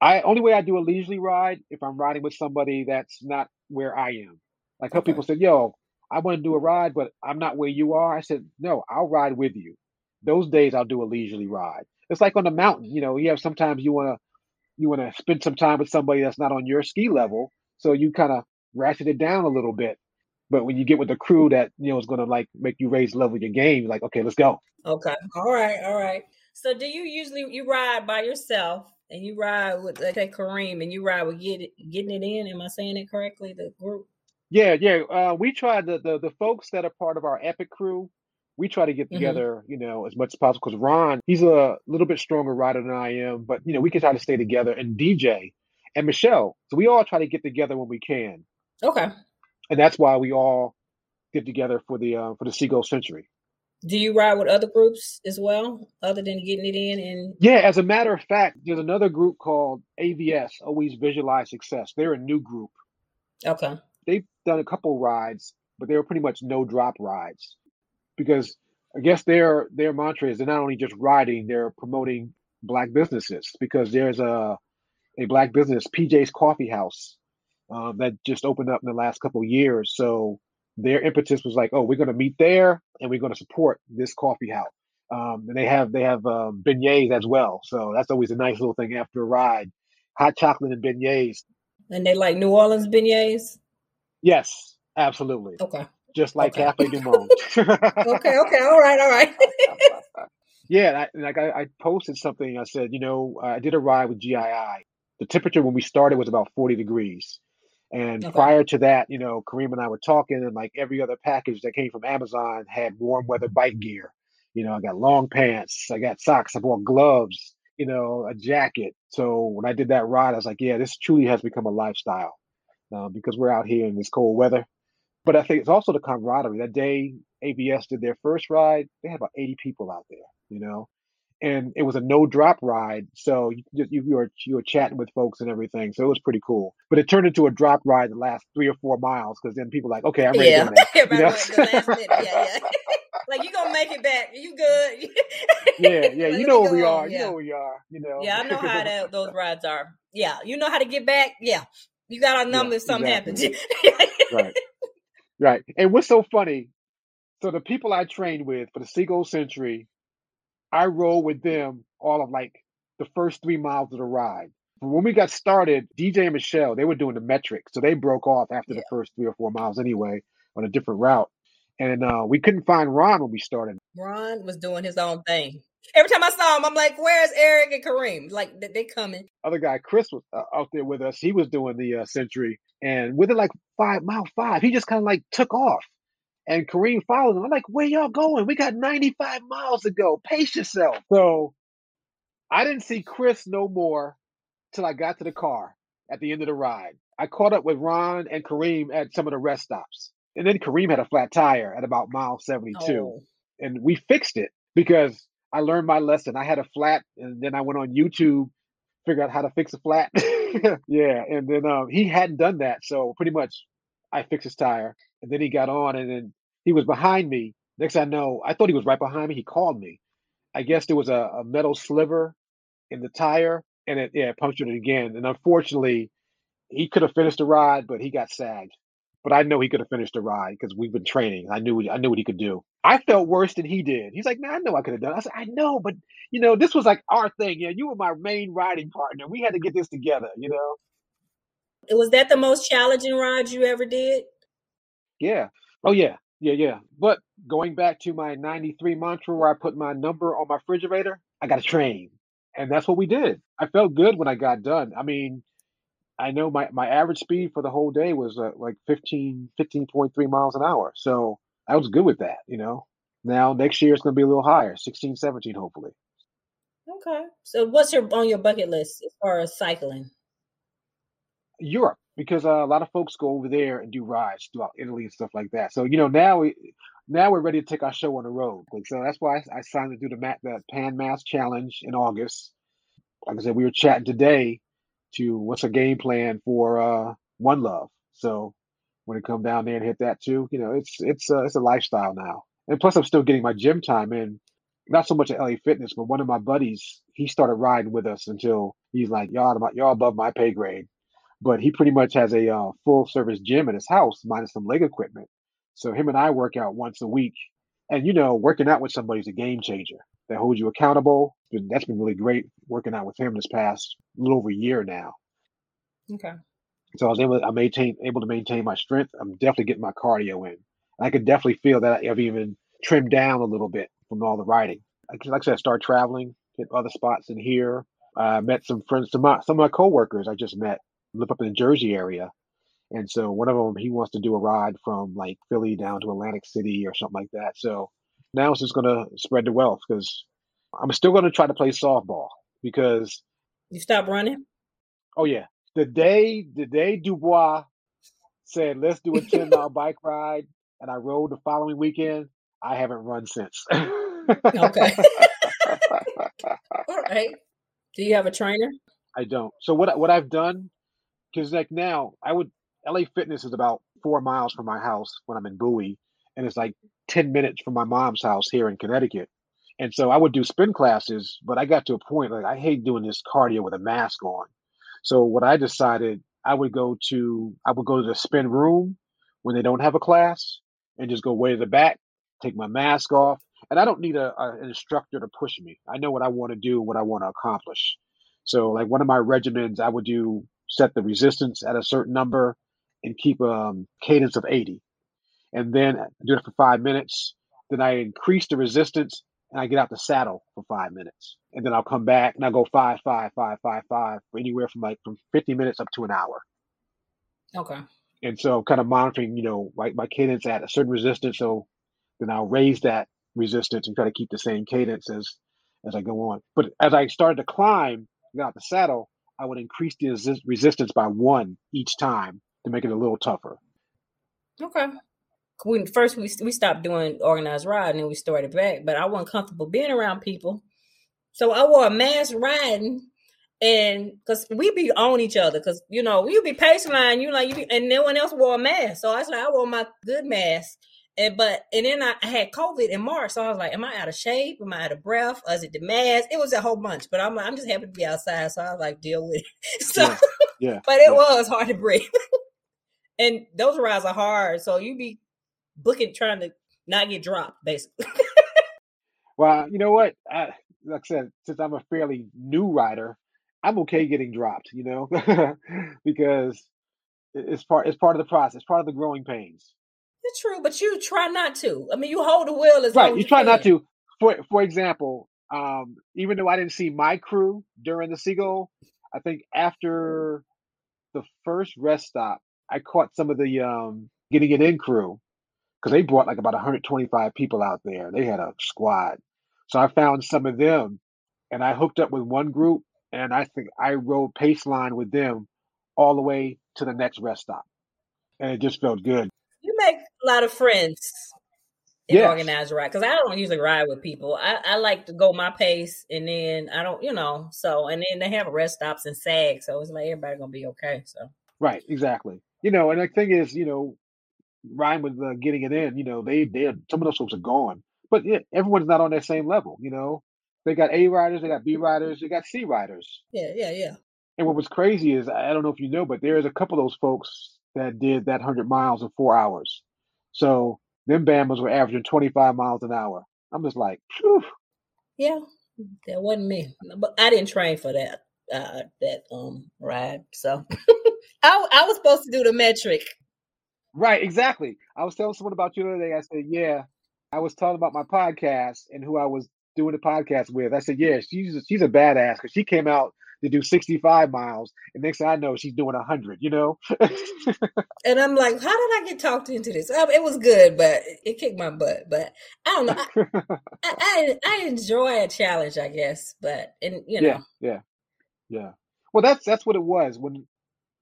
I only way I do a leisurely ride if I'm riding with somebody that's not where I am. Like, okay. people said, "Yo, I want to do a ride, but I'm not where you are." I said, "No, I'll ride with you." Those days I'll do a leisurely ride. It's like on the mountain. You know, you have sometimes you want to you want to spend some time with somebody that's not on your ski level, so you kind of ratchet it down a little bit. But when you get with the crew that you know is going to like make you raise the level of your game, like okay, let's go. Okay, all right, all right. So do you usually you ride by yourself and you ride with like Kareem and you ride with get it, getting it in? Am I saying it correctly? The group. Yeah, yeah. Uh, we try the, the the folks that are part of our epic crew. We try to get mm-hmm. together, mm-hmm. you know, as much as possible. Because Ron, he's a little bit stronger rider than I am, but you know, we can try to stay together. And DJ and Michelle, so we all try to get together when we can. Okay. And that's why we all get together for the uh, for the Seagull Century. Do you ride with other groups as well, other than getting it in? And yeah, as a matter of fact, there's another group called AVS, Always Visualize Success. They're a new group. Okay. They've done a couple rides, but they were pretty much no drop rides because I guess their their mantra is they're not only just riding, they're promoting black businesses because there's a a black business, PJ's Coffee House, um, that just opened up in the last couple years. So their impetus was like, oh, we're going to meet there and we're going to support this coffee house. Um, and they have they have um, beignets as well, so that's always a nice little thing after a ride. Hot chocolate and beignets. And they like New Orleans beignets. Yes, absolutely. Okay. Just like okay. Cafe Du Monde. okay. Okay. All right. All right. yeah, I, like I, I, posted something. I said, you know, I did a ride with GII. The temperature when we started was about forty degrees. And okay. prior to that, you know, Kareem and I were talking, and like every other package that came from Amazon had warm weather bike gear. You know, I got long pants, I got socks, I bought gloves, you know, a jacket. So when I did that ride, I was like, yeah, this truly has become a lifestyle uh, because we're out here in this cold weather. But I think it's also the camaraderie. That day, AVS did their first ride, they had about 80 people out there, you know, and it was a no drop ride. So you, you, you were you were chatting with folks and everything. So it was pretty cool. But it turned into a drop ride the last three or four miles because then people like, okay, I'm ready yeah. to go now. You know? yeah, yeah. like you gonna make it back. You good? yeah, yeah. you know where we are. Yeah. You know where we are. You know. Yeah, I know how that, those rides are. Yeah, you know how to get back. Yeah, you got our number if something exactly. happens. right, right. And what's so funny? So the people I trained with for the Seagull Century I rode with them all of like the first three miles of the ride. When we got started, DJ and Michelle, they were doing the metric. So they broke off after yeah. the first three or four miles anyway on a different route. And uh, we couldn't find Ron when we started. Ron was doing his own thing. Every time I saw him, I'm like, "Where's Eric and Kareem? Like, they coming?" Other guy, Chris, was uh, out there with us. He was doing the uh, century, and within like five mile five, he just kind of like took off. And Kareem followed him. I'm like, where y'all going? We got 95 miles to go. Pace yourself. So I didn't see Chris no more till I got to the car at the end of the ride. I caught up with Ron and Kareem at some of the rest stops. And then Kareem had a flat tire at about mile 72. Oh. And we fixed it because I learned my lesson. I had a flat and then I went on YouTube, figured out how to fix a flat. yeah. And then um, he hadn't done that. So pretty much I fixed his tire. And then he got on and then he was behind me. Next I know, I thought he was right behind me. He called me. I guess there was a, a metal sliver in the tire and it yeah, punctured it again. And unfortunately, he could have finished the ride, but he got sagged. But I know he could have finished the ride because we've been training. I knew I knew what he could do. I felt worse than he did. He's like, man, I know I could have done. It. I said, I know, but you know, this was like our thing. Yeah, you were my main riding partner. We had to get this together. You know. Was that the most challenging ride you ever did? Yeah. Oh yeah. Yeah, yeah. But going back to my 93 mantra where I put my number on my refrigerator, I got to train. And that's what we did. I felt good when I got done. I mean, I know my, my average speed for the whole day was uh, like 15, 15.3 miles an hour. So I was good with that, you know. Now next year it's going to be a little higher, 16, 17, hopefully. Okay. So what's your on your bucket list as far as cycling? Europe. because uh, a lot of folks go over there and do rides throughout Italy and stuff like that. So you know now we now we're ready to take our show on the road. Like, so that's why I, I signed to do the the Pan Mass Challenge in August. Like I said, we were chatting today to what's a game plan for uh, One Love. So when it come down there and hit that too, you know, it's it's uh, it's a lifestyle now. And plus, I'm still getting my gym time in. Not so much at LA Fitness, but one of my buddies, he started riding with us until he's like, y'all, y'all above my pay grade but he pretty much has a uh, full service gym in his house minus some leg equipment. So him and I work out once a week. And you know, working out with somebody is a game changer. That holds you accountable. That's been really great working out with him this past little over a year now. Okay. So I was able to I maintain able to maintain my strength. I'm definitely getting my cardio in. I could definitely feel that I've even trimmed down a little bit from all the riding. Like, like I said, I started traveling, hit other spots in here. I uh, met some friends, some of my, some of my coworkers I just met live up in the Jersey area. And so one of them, he wants to do a ride from like Philly down to Atlantic City or something like that. So now it's just going to spread the wealth because I'm still going to try to play softball because. You stop running? Oh, yeah. The day, the day Dubois said, let's do a 10 mile bike ride, and I rode the following weekend, I haven't run since. okay. All right. Do you have a trainer? I don't. So what what I've done because like now I would LA Fitness is about four miles from my house when I'm in Bowie, and it's like ten minutes from my mom's house here in Connecticut. And so I would do spin classes, but I got to a point like I hate doing this cardio with a mask on. So what I decided I would go to I would go to the spin room when they don't have a class and just go way to the back, take my mask off, and I don't need a, a an instructor to push me. I know what I want to do, what I want to accomplish. So like one of my regimens, I would do set the resistance at a certain number and keep a um, cadence of 80. And then do it for five minutes. Then I increase the resistance and I get out the saddle for five minutes. And then I'll come back and I go five, five, five, five, five for anywhere from like from 50 minutes up to an hour. Okay. And so kind of monitoring, you know, my, my cadence at a certain resistance. So then I'll raise that resistance and try to keep the same cadence as as I go on. But as I started to climb, got out the saddle, I would increase the resistance by one each time to make it a little tougher. Okay. When first we we stopped doing organized riding and we started back, but I wasn't comfortable being around people, so I wore a mask riding, and because we be on each other, because you know you be pacing line, you like you, be, and no one else wore a mask, so I was like I wore my good mask, and but and then I had COVID in March, so I was like, "Am I out of shape? Am I out of breath? Or is it the mask?" It was a whole bunch, but I'm I'm just happy to be outside, so I was like, "Deal with it." So, yeah, yeah but it yeah. was hard to breathe, and those rides are hard. So you be booking trying to not get dropped, basically. well, you know what? I, like I said, since I'm a fairly new rider, I'm okay getting dropped. You know, because it's part it's part of the process, part of the growing pains. It's true, but you try not to. I mean, you hold the wheel as right. you, you try can. not to. For for example, um, even though I didn't see my crew during the Seagull, I think after the first rest stop, I caught some of the um, getting it in crew because they brought like about 125 people out there. They had a squad, so I found some of them, and I hooked up with one group, and I think I rode pace line with them all the way to the next rest stop, and it just felt good you make a lot of friends in yes. organized ride because I don't usually ride with people. I, I like to go my pace, and then I don't, you know. So and then they have rest stops and sag, so it's like everybody gonna be okay. So right, exactly. You know, and the thing is, you know, riding with uh, getting it in. You know, they they some of those folks are gone, but yeah, everyone's not on that same level. You know, they got A riders, they got B riders, they got C riders. Yeah, yeah, yeah. And what was crazy is I don't know if you know, but there's a couple of those folks that did that 100 miles in four hours. So them Bambas were averaging 25 miles an hour. I'm just like, Phew. yeah, that wasn't me. But I didn't train for that uh, that um ride. So I I was supposed to do the metric. Right, exactly. I was telling someone about you the other day. I said, yeah, I was talking about my podcast and who I was doing the podcast with. I said, yeah, she's she's a badass because she came out to do 65 miles. And next thing I know, she's doing 100, you know? and I'm like, how did I get talked into this? Um, it was good, but it kicked my butt. But I don't know. I, I, I, enjoy a challenge, I guess. But, and you know. Yeah, yeah, yeah. Well, that's that's what it was. When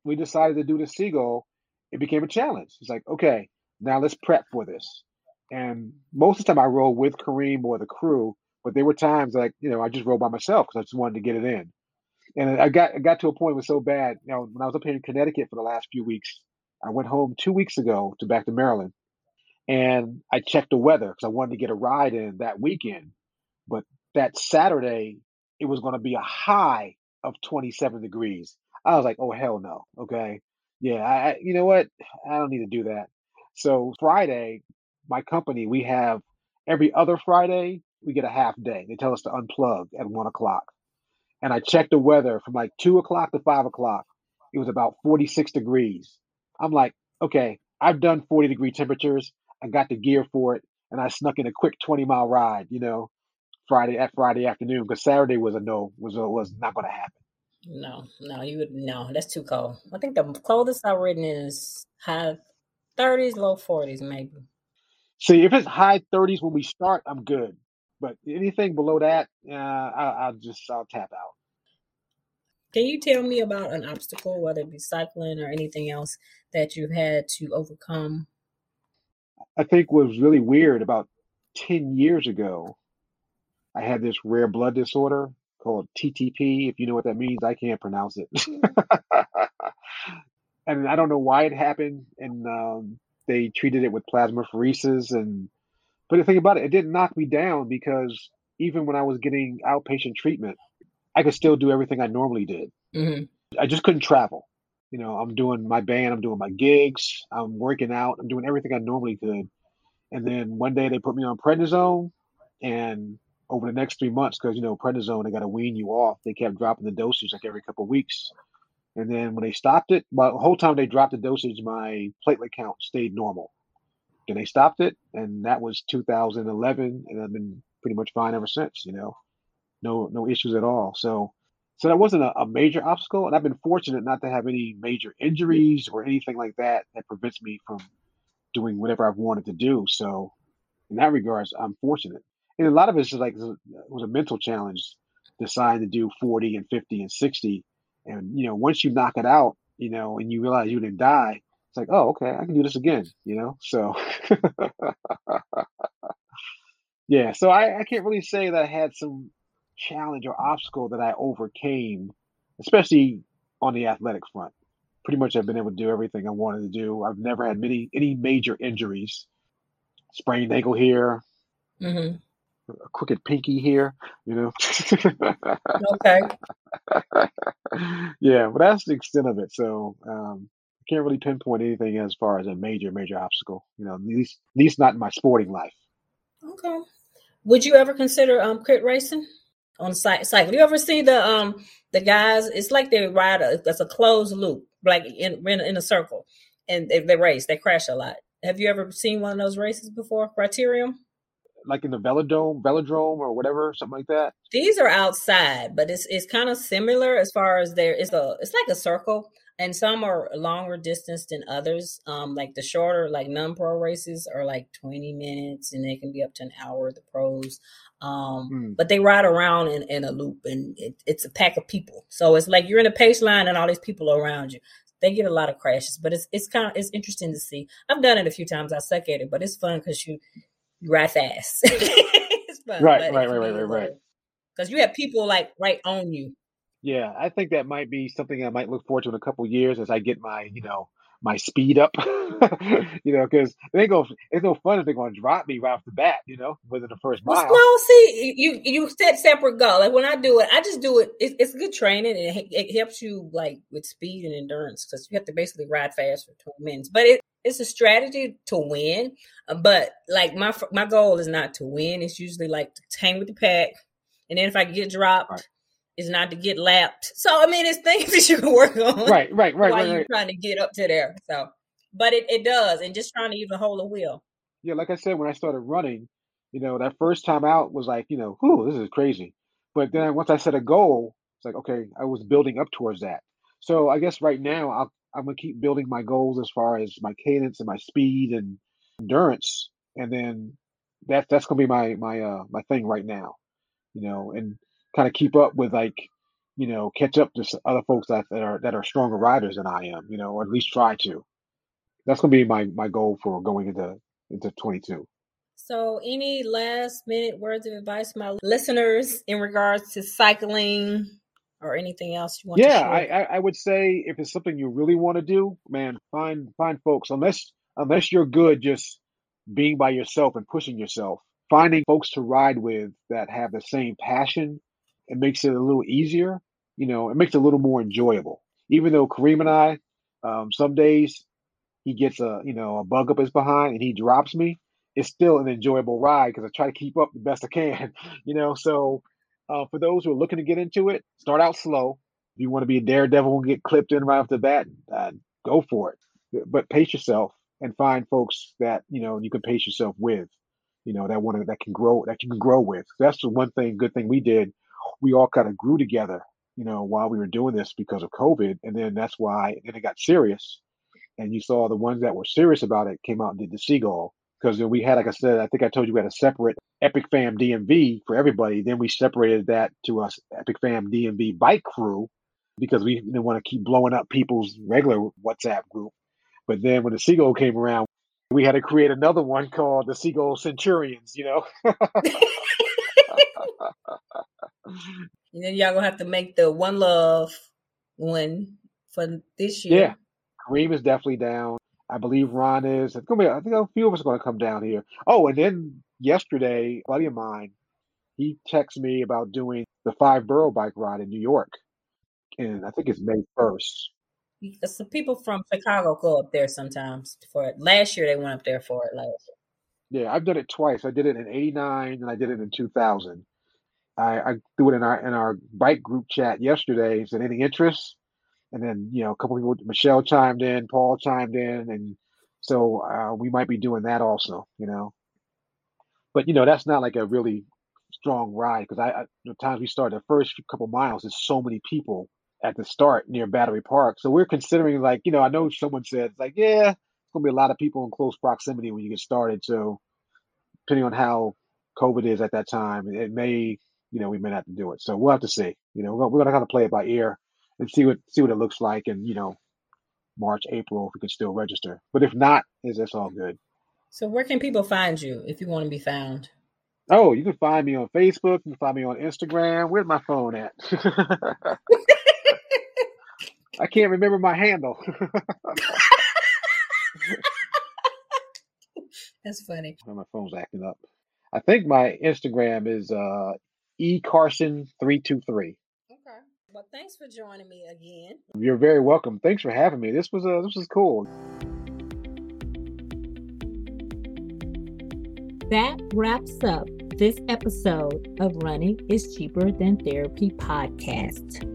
we decided to do the seagull, it became a challenge. It's like, okay, now let's prep for this. And most of the time I rode with Kareem or the crew, but there were times like, you know, I just rode by myself because I just wanted to get it in. And I got got to a point it was so bad, you know, when I was up here in Connecticut for the last few weeks, I went home two weeks ago to back to Maryland and I checked the weather because I wanted to get a ride in that weekend. But that Saturday, it was going to be a high of 27 degrees. I was like, oh, hell no. Okay. Yeah. I, you know what? I don't need to do that. So Friday, my company, we have every other Friday, we get a half day. They tell us to unplug at one o'clock. And I checked the weather from like two o'clock to five o'clock. It was about 46 degrees. I'm like, okay, I've done 40 degree temperatures. I got the gear for it, and I snuck in a quick 20 mile ride, you know, Friday at Friday afternoon because Saturday was a no, was a, was not going to happen. No, no, you would no. That's too cold. I think the coldest I've ridden is high 30s, low 40s, maybe. See, if it's high 30s when we start, I'm good. But anything below that, uh, I, will just I'll tap out. Can you tell me about an obstacle, whether it be cycling or anything else that you've had to overcome? I think was really weird about 10 years ago. I had this rare blood disorder called TTP. If you know what that means, I can't pronounce it. and I don't know why it happened. And um, they treated it with plasmapheresis. And but the thing about it, it didn't knock me down because even when I was getting outpatient treatment, I could still do everything I normally did. Mm-hmm. I just couldn't travel. You know, I'm doing my band, I'm doing my gigs, I'm working out, I'm doing everything I normally could. And then one day they put me on prednisone, and over the next three months, because you know prednisone, they got to wean you off. They kept dropping the dosage like every couple of weeks, and then when they stopped it, well, the whole time they dropped the dosage, my platelet count stayed normal. Then they stopped it, and that was 2011, and I've been pretty much fine ever since. You know, no no issues at all. So so that wasn't a, a, major obstacle, and I've been fortunate not to have any major injuries or anything like that that prevents me from doing whatever I've wanted to do. So in that regards, I'm fortunate. And a lot of it's just like it was a mental challenge, deciding to do 40 and 50 and 60. And you know, once you knock it out, you know, and you realize you didn't die, it's like, oh, okay, I can do this again. You know, so yeah. So I, I can't really say that I had some challenge or obstacle that I overcame, especially on the athletic front. Pretty much, I've been able to do everything I wanted to do. I've never had many any major injuries. Sprained ankle here, mm-hmm. a crooked pinky here. You know. okay. yeah, but that's the extent of it. So um, can't really pinpoint anything as far as a major major obstacle. You know, at least at least not in my sporting life. Okay. Would you ever consider um crit racing? on site cycle. You ever see the um the guys? It's like they ride a that's a closed loop, like in in, in a circle, and they, they race. They crash a lot. Have you ever seen one of those races before? Criterium? Like in the velodrome, velodrome, or whatever, something like that. These are outside, but it's it's kind of similar as far as there is a it's like a circle, and some are longer distance than others. Um, like the shorter, like non-pro races are like 20 minutes, and they can be up to an hour. The pros, um, mm. but they ride around in, in a loop, and it, it's a pack of people. So it's like you're in a pace line, and all these people around you. They get a lot of crashes, but it's it's kind of it's interesting to see. I've done it a few times. I suck at it, but it's fun because you, you ride fast. it's fun, right, right, right, right, right, right. Because you have people like right on you yeah, I think that might be something I might look forward to in a couple years as I get my, you know, my speed up. you know, because they go, it's no fun if they're going to drop me right off the bat. You know, within the first mile. no, see, you you set separate goal. Like when I do it, I just do it. it it's good training and it, it helps you like with speed and endurance because you have to basically ride fast for twenty minutes. But it it's a strategy to win. Uh, but like my my goal is not to win. It's usually like to hang with the pack, and then if I get dropped. Right is not to get lapped. So I mean, it's things that you can work on. Right, right, right, while right, you're trying to get up to there. So, but it, it does, and just trying to even hold a wheel. Yeah, like I said, when I started running, you know, that first time out was like, you know, whew, this is crazy. But then once I set a goal, it's like, okay, I was building up towards that. So I guess right now I'll, I'm gonna keep building my goals as far as my cadence and my speed and endurance, and then that that's gonna be my my uh my thing right now, you know, and kind of keep up with like you know, catch up to other folks that, that are that are stronger riders than I am, you know, or at least try to. That's going to be my my goal for going into into 22. So, any last minute words of advice, my listeners, in regards to cycling or anything else you want? Yeah, I, I would say if it's something you really want to do, man, find find folks. Unless unless you're good, just being by yourself and pushing yourself, finding folks to ride with that have the same passion, it makes it a little easier. You know, it makes it a little more enjoyable. Even though Kareem and I, um, some days he gets a you know a bug up his behind and he drops me, it's still an enjoyable ride because I try to keep up the best I can. You know, so uh, for those who are looking to get into it, start out slow. If you want to be a daredevil and get clipped in right off the bat, uh, go for it. But pace yourself and find folks that you know you can pace yourself with. You know that one that can grow that you can grow with. That's the one thing good thing we did. We all kind of grew together. You know while we were doing this because of COVID, and then that's why then it got serious. And you saw the ones that were serious about it came out and did the seagull because we had, like I said, I think I told you we had a separate Epic Fam DMV for everybody. Then we separated that to us Epic Fam DMV bike crew because we didn't want to keep blowing up people's regular WhatsApp group. But then when the Seagull came around, we had to create another one called the Seagull Centurions, you know? and then y'all gonna have to make the one love one for this year. Yeah. Kareem is definitely down. I believe Ron is. It's gonna be. I think a few of us are going to come down here. Oh, and then yesterday, a buddy of mine, he texted me about doing the five borough bike ride in New York, and I think it's May first. Some people from Chicago go up there sometimes for it. Last year they went up there for it. Last year. Yeah, I've done it twice. I did it in '89 and I did it in 2000. I, I threw it in our in our bike group chat yesterday. Is there any interest? and then you know a couple people michelle chimed in paul chimed in and so uh, we might be doing that also you know but you know that's not like a really strong ride because I, I the times we start the first couple miles there's so many people at the start near battery park so we're considering like you know i know someone said like yeah it's gonna be a lot of people in close proximity when you get started so depending on how covid is at that time it may you know we may not have to do it so we'll have to see you know we're gonna, we're gonna kind of play it by ear and see what see what it looks like and you know March, April if we can still register. But if not, is that's all good. So where can people find you if you want to be found? Oh, you can find me on Facebook. You can find me on Instagram. Where's my phone at? I can't remember my handle. That's funny. My phone's acting up. I think my Instagram is uh, ecarson323. Okay. Well, thanks for joining me again. You're very welcome. Thanks for having me. This was uh, this was cool. That wraps up this episode of Running is Cheaper Than Therapy podcast.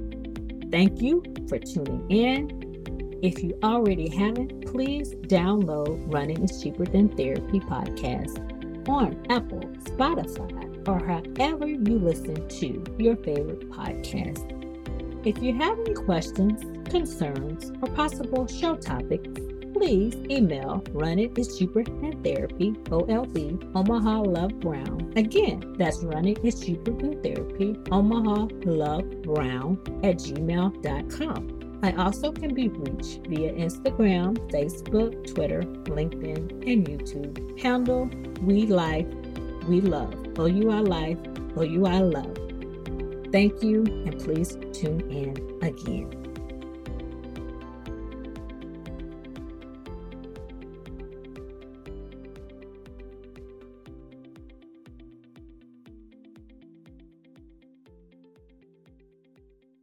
Thank you for tuning in. If you already haven't, please download Running is Cheaper Than Therapy podcast on Apple, Spotify, or however you listen to your favorite podcast. If you have any questions, concerns, or possible show topics, please email Run It is Cheaper Than Therapy, OLB, Omaha Love Brown. Again, that's Run It is Cheaper Than Therapy, Omaha Love Brown at gmail.com. I also can be reached via Instagram, Facebook, Twitter, LinkedIn, and YouTube. Handle We Life, We Love. OUI Life, OUI Love. Thank you, and please tune in again.